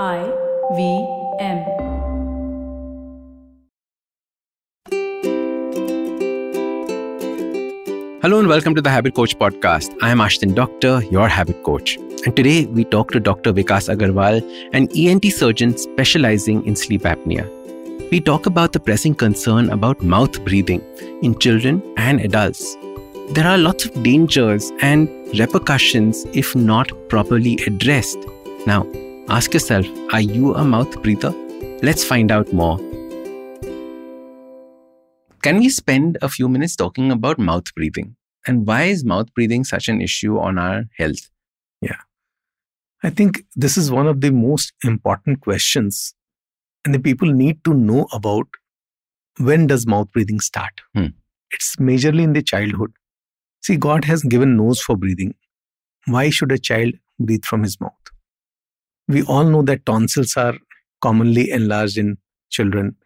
I V M. Hello and welcome to the Habit Coach podcast. I am Ashdin Doctor, your habit coach. And today we talk to Dr. Vikas Agarwal, an ENT surgeon specializing in sleep apnea. We talk about the pressing concern about mouth breathing in children and adults. There are lots of dangers and repercussions if not properly addressed. Now, ask yourself are you a mouth breather? Let's find out more. Can we spend a few minutes talking about mouth breathing? And why is mouth breathing such an issue on our health? Yeah. I think this is one of the most important questions, and the people need to know about when does mouth breathing start. Hmm. It's majorly in the childhood. See, God has given nose for breathing. Why should a child breathe from his mouth? We all know that tonsils are commonly enlarged in children,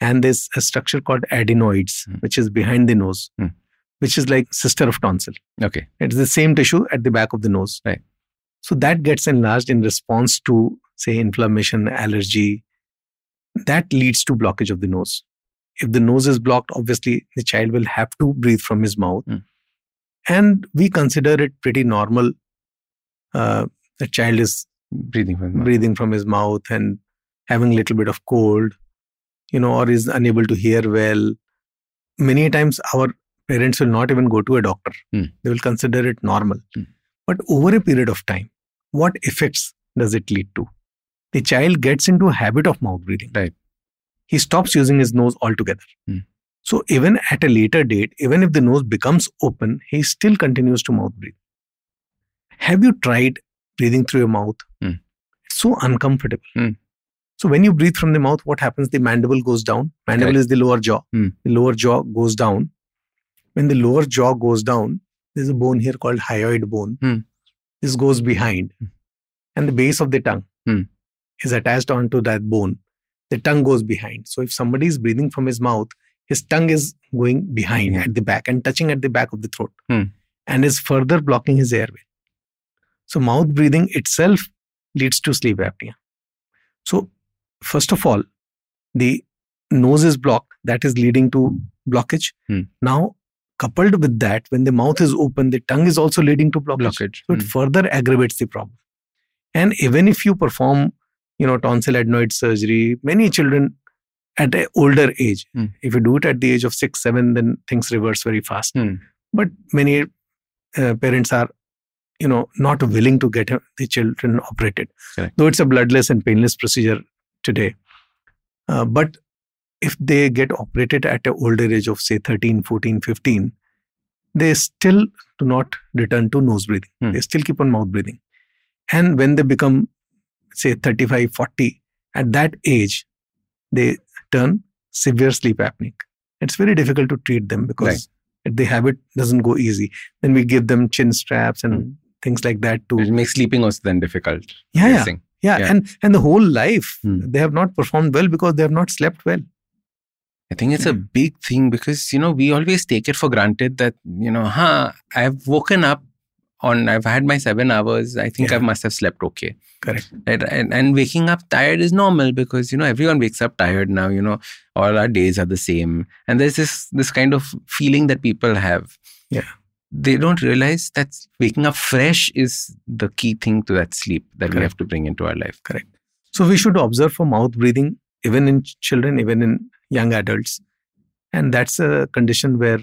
and there's a structure called adenoids, Hmm. which is behind the nose, Hmm. which is like sister of tonsil. Okay. It's the same tissue at the back of the nose. Right. So that gets enlarged in response to, say, inflammation, allergy. That leads to blockage of the nose. If the nose is blocked, obviously the child will have to breathe from his mouth. Mm. And we consider it pretty normal. Uh, the child is Breathing from breathing from his mouth and having a little bit of cold, you know, or is unable to hear well. Many times our parents will not even go to a doctor. Hmm. They will consider it normal. Hmm. But over a period of time, what effects does it lead to? The child gets into a habit of mouth breathing. Right. He stops using his nose altogether. Hmm. So even at a later date, even if the nose becomes open, he still continues to mouth breathe. Have you tried breathing through your mouth? Hmm. It's so uncomfortable. Hmm. So when you breathe from the mouth, what happens? The mandible goes down. Mandible Correct. is the lower jaw. Hmm. The lower jaw goes down. When the lower jaw goes down, there's a bone here called hyoid bone. Hmm. This goes behind. Hmm. And the base of the tongue Hmm. is attached onto that bone. The tongue goes behind. So if somebody is breathing from his mouth, his tongue is going behind Yeah. at the back and touching at the back of the throat Hmm. and is further blocking his airway. So mouth breathing itself leads to sleep apnea. So first of all, the nose is blocked. That is leading to blockage. Hmm. Now, coupled with that, when the mouth is open, the tongue is also leading to blockage. Blockage. So it Hmm. further aggravates the problem. And even if you perform, you know, tonsil adenoid surgery, many children at an older age, Hmm. if you do it at the age of six, seven, then things reverse very fast. Hmm. But many uh, parents are, you know, not willing to get the children operated. Correct. Though it's a bloodless and painless procedure today. Uh, but if they get operated at an older age of say 13, 14, 15, they still do not return to nose breathing. Hmm. They still keep on mouth breathing. And when they become, say, 35, 40, at that age, they turn severe sleep apneic. It's very difficult to treat them because the habit doesn't go easy. Then we give them chin straps and Hmm. Things like that too. It makes sleeping also then difficult. Yeah, yeah. yeah, Yeah. and and the whole life Hmm. they have not performed well because they have not slept well. I think it's a Hmm. big thing because, you know, we always take it for granted that, you know, huh, I've woken up on, I've had my seven hours. I think I must have slept okay. Correct. Right? And, and waking up tired is normal because, you know, everyone wakes up tired now, you know, all our days are the same. And there's this, this kind of feeling that people have. Yeah. They don't realize that waking up fresh is the key thing to that sleep that we have to bring into our life. Correct. So we should observe for mouth breathing even in children, even in young adults, and that's a condition where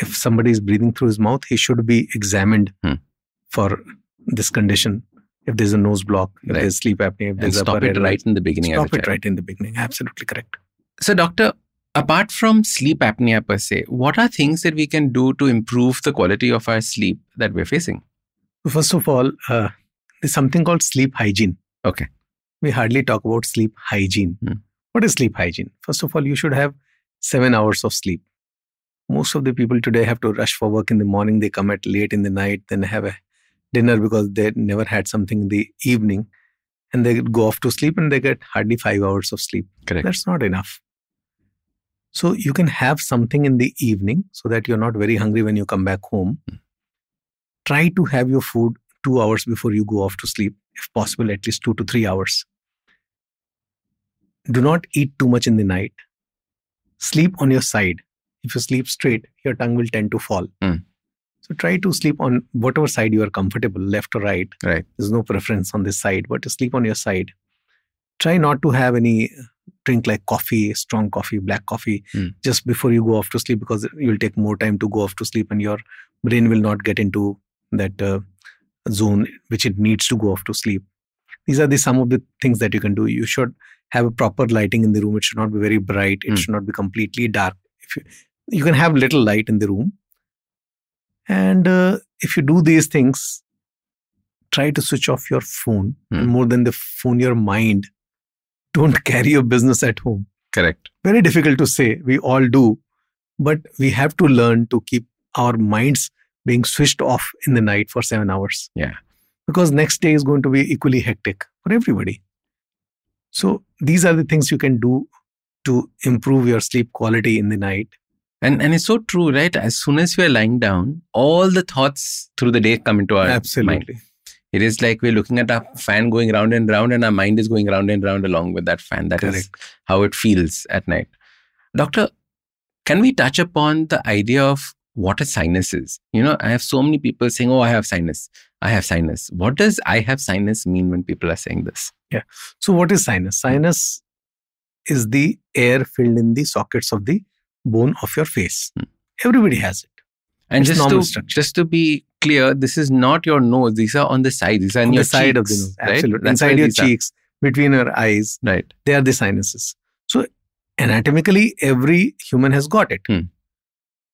if somebody is breathing through his mouth, he should be examined Hmm. for this condition. If there's a nose block, if Right. there's sleep apnea, if And there's stop it right in the beginning. Stop it child. right in the beginning. Absolutely correct. So, doctor, apart from sleep apnea per se, what are things that we can do to improve the quality of our sleep that we're facing? First of all, uh, there's something called sleep hygiene. Okay. We hardly talk about sleep hygiene. Hmm. What is sleep hygiene? First of all, you should have seven hours of sleep. Most of the people today have to rush for work in the morning. They come at late in the night, then have a dinner because they never had something in the evening, and they go off to sleep and they get hardly five hours of sleep. Correct. That's not enough. So you can have something in the evening so that you're not very hungry when you come back home. Hmm. Try to have your food two hours before you go off to sleep, if possible, at least two to three hours. do not eat too much in the night. Sleep on your side. If you sleep straight, your tongue will tend to fall. Mm. So try to sleep on whatever side you are comfortable, left or right. Right. There's no preference on this side, but to sleep on your side. Try not to have any drink like coffee, strong coffee, black coffee, Mm. just before you go off to sleep because you'll take more time to go off to sleep and your brain will not get into that uh, zone which it needs to go off to sleep. These are the some of the things that you can do. You should have a proper lighting in the room. It should not be very bright. It Mm. should not be completely dark. If you, you can have little light in the room, and uh, if you do these things, try to switch off your phone. Mm. More than the phone, your mind. Don't carry your business at home. Correct. Very difficult to say. We all do, but we have to learn to keep our minds being switched off in the night for seven hours. Yeah. Because next day is going to be equally hectic for everybody. So these are the things you can do to improve your sleep quality in the night. And and it's so true, right? As soon as we are lying down, all the thoughts through the day come into our mind. Absolutely. It is like we're looking at a fan going round and round, and our mind is going round and round along with that fan. That is Correct. how it feels at night. Doctor, can we touch upon the idea of what a sinus is? You know, I have so many people saying, Oh, I have sinus. I have sinus. What does I have sinus mean when people are saying this? Yeah. So what is sinus? Sinus is the air filled in the sockets of the bone of your face. Hmm. Everybody has it. And It's just to structure. just to be clear, this is not your nose. These are on the side. These are on your the side of the nose. right? Absolutely. That's Inside your these are. cheeks, between your eyes, Right. they are the sinuses. So anatomically, every human has got it. Hmm.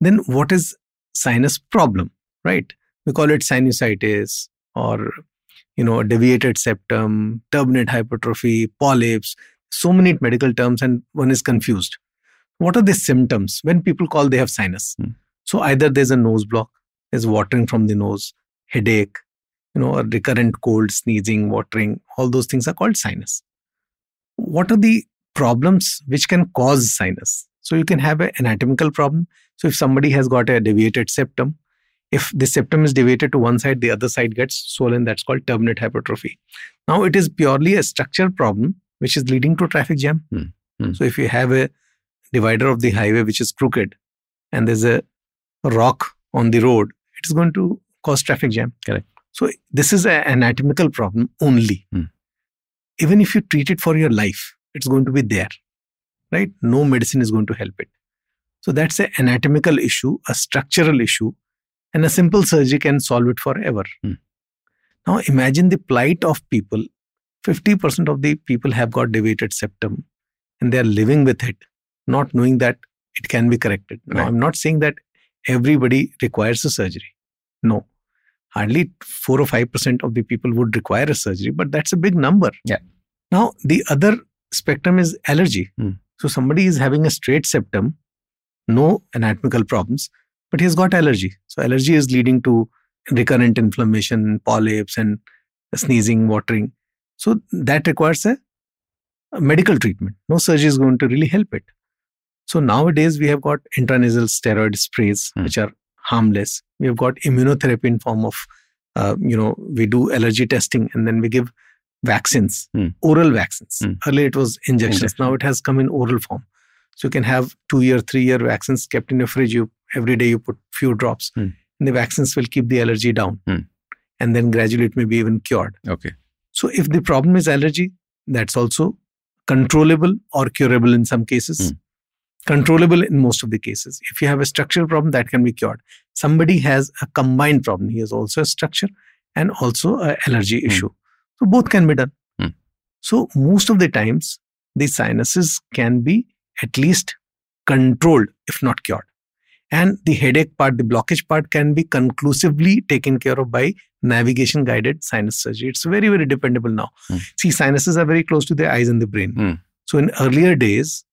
Then what is sinus problem? Right? We call it sinusitis or you know deviated septum, turbinate hypertrophy, polyps. So many medical terms, and one is confused. What are the symptoms when people call they have sinus? Hmm. So either there's a nose block, there's watering from the nose, headache, you know, a recurrent cold, sneezing, watering. All those things are called sinus what are the problems which can cause sinus so you can have an anatomical problem so if somebody has got a deviated septum if the septum is deviated to one side the other side gets swollen that's called turbinate hypertrophy now it is purely a structural problem which is leading to traffic jam. Hmm. so if you have a divider of the highway which is crooked and there's a rock on the road it is going to cause traffic jam Correct. so this is an anatomical problem only Hmm. even if you treat it for your life, it's going to be there, right? No medicine is going to help it. So that's an anatomical issue, a structural issue, and a simple surgery can solve it forever. Hmm. Now imagine the plight of people. 50% of the people have got deviated septum and they are living with it, not knowing that it can be corrected. Now, Right. I'm not saying that everybody requires a surgery. No. Hardly 4 or 5% of the people would require a surgery, but that's a big number. Yeah. Now, the other spectrum is allergy. Hmm. So, somebody is having a straight septum, no anatomical problems, but he's got allergy. So, allergy is leading to recurrent inflammation, polyps, and sneezing, watering. So, that requires a medical treatment. No surgery is going to really help it. So, nowadays we have got intranasal steroid sprays, Hmm. which are harmless. We have got immunotherapy in form of, uh, you know, we do allergy testing and then we give vaccines, Hmm. oral vaccines. Hmm. Earlier it was injections. Injection. Now it has come in oral form. So you can have two year, three year vaccines kept in your fridge. You every day you put few drops, Hmm. and the vaccines will keep the allergy down, Hmm. and then gradually it may be even cured. Okay. So if the problem is allergy, that's also controllable or curable in some cases. Controllable in most of the cases. If you have a structural problem, that can be cured. Somebody has a combined problem. He has also a structure and also a allergy Hmm. issue. So both can be done. Hmm. So most of the times, the sinuses can be at least controlled, if not cured. And the headache part, the blockage part can be conclusively taken care of by navigation guided sinus surgery. It's very, very dependable now. Hmm. See, sinuses are very close to the eyes and the brain. Hmm. So in earlier days,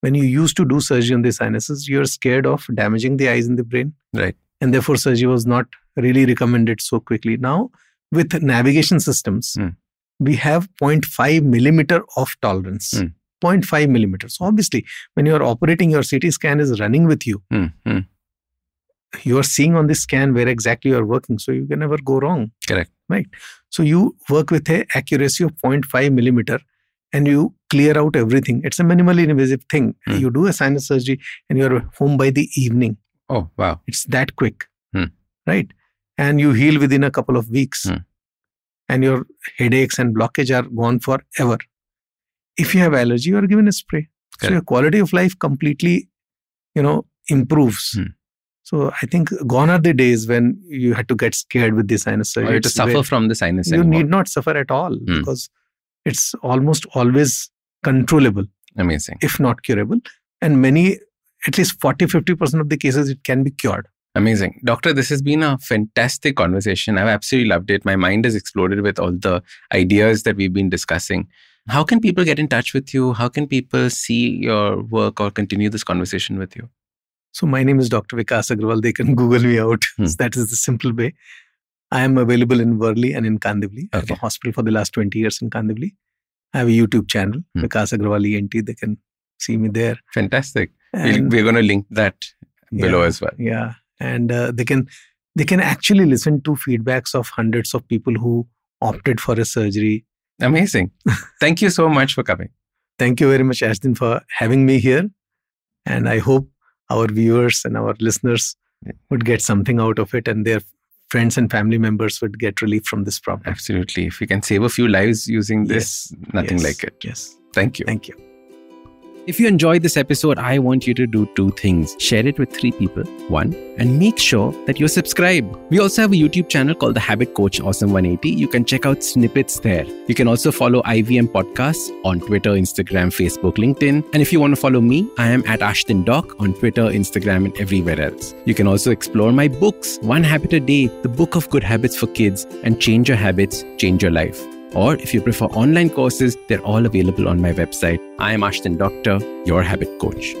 when you used to do surgery on the sinuses, you're scared of damaging the eyes and the brain. Right. And therefore, surgery was not really recommended so quickly. Now, with navigation systems, Hmm. we have 0.5 millimeter of tolerance. Hmm. 0.5 millimeters. So obviously, when you are operating, your CT scan is running with you. Hmm. You are seeing on the scan where exactly you are working. So you can never go wrong. Correct. Right. So you work with a accuracy of 0.5 millimeter and you clear out everything. It's a minimally invasive thing. Hmm. You do a sinus surgery and you're home by the evening. Oh, wow. It's that quick, Hmm. right? And you heal within a couple of weeks, Hmm. and your headaches and blockage are gone forever. If you have allergy, you are given a spray, so your quality of life completely, you know, improves. Hmm. So I think gone are the days when you had to get scared with the sinus Or surgery. you have to suffer from the sinus you anymore. need not suffer at all Hmm. because it's almost always controllable, Amazing. if not curable. And many, at least 40 50% of the cases, it can be cured. Amazing. Doctor, this has been a fantastic conversation. I've absolutely loved it. My mind has exploded with all the ideas that we've been discussing. How can people get in touch with you? How can people see your work or continue this conversation with you? So my name is Dr. Vikas Agarwal. They can Google me out. Hmm. that is the simple way. I am available in Worli and in Kandivali. I have a hospital for the last 20 years in Kandivali. I have a YouTube channel, Hmm. Vikas Agarwal ENT. They can see me there. Fantastic. And, we're going to link that below yeah, as well. Yeah, and uh, they can they can actually listen to feedbacks of hundreds of people who opted for a surgery. Amazing. Thank you so much for coming. Thank you very much, Ashdin, for having me here. And I hope our viewers and our listeners would get something out of it and their friends and family members would get relief from this problem. Absolutely. If we can save a few lives using this, nothing Yes, like it. Yes. Thank you. Thank you. If you enjoyed this episode, I want you to do two things. Share it with three people. One, and make sure that you're subscribed. We also have a YouTube channel called The Habit Coach Awesome 180. You can check out snippets there. You can also follow IVM Podcasts on Twitter, Instagram, Facebook, LinkedIn. And if you want to follow me, I am at Ashdin Doc on Twitter, Instagram, and everywhere else. You can also explore my books, One Habit a Day, the book of good habits for kids, and Change Your Habits, Change Your Life. Or if you prefer online courses, they're all available on my website. I am Ashdin Doctor, your habit coach.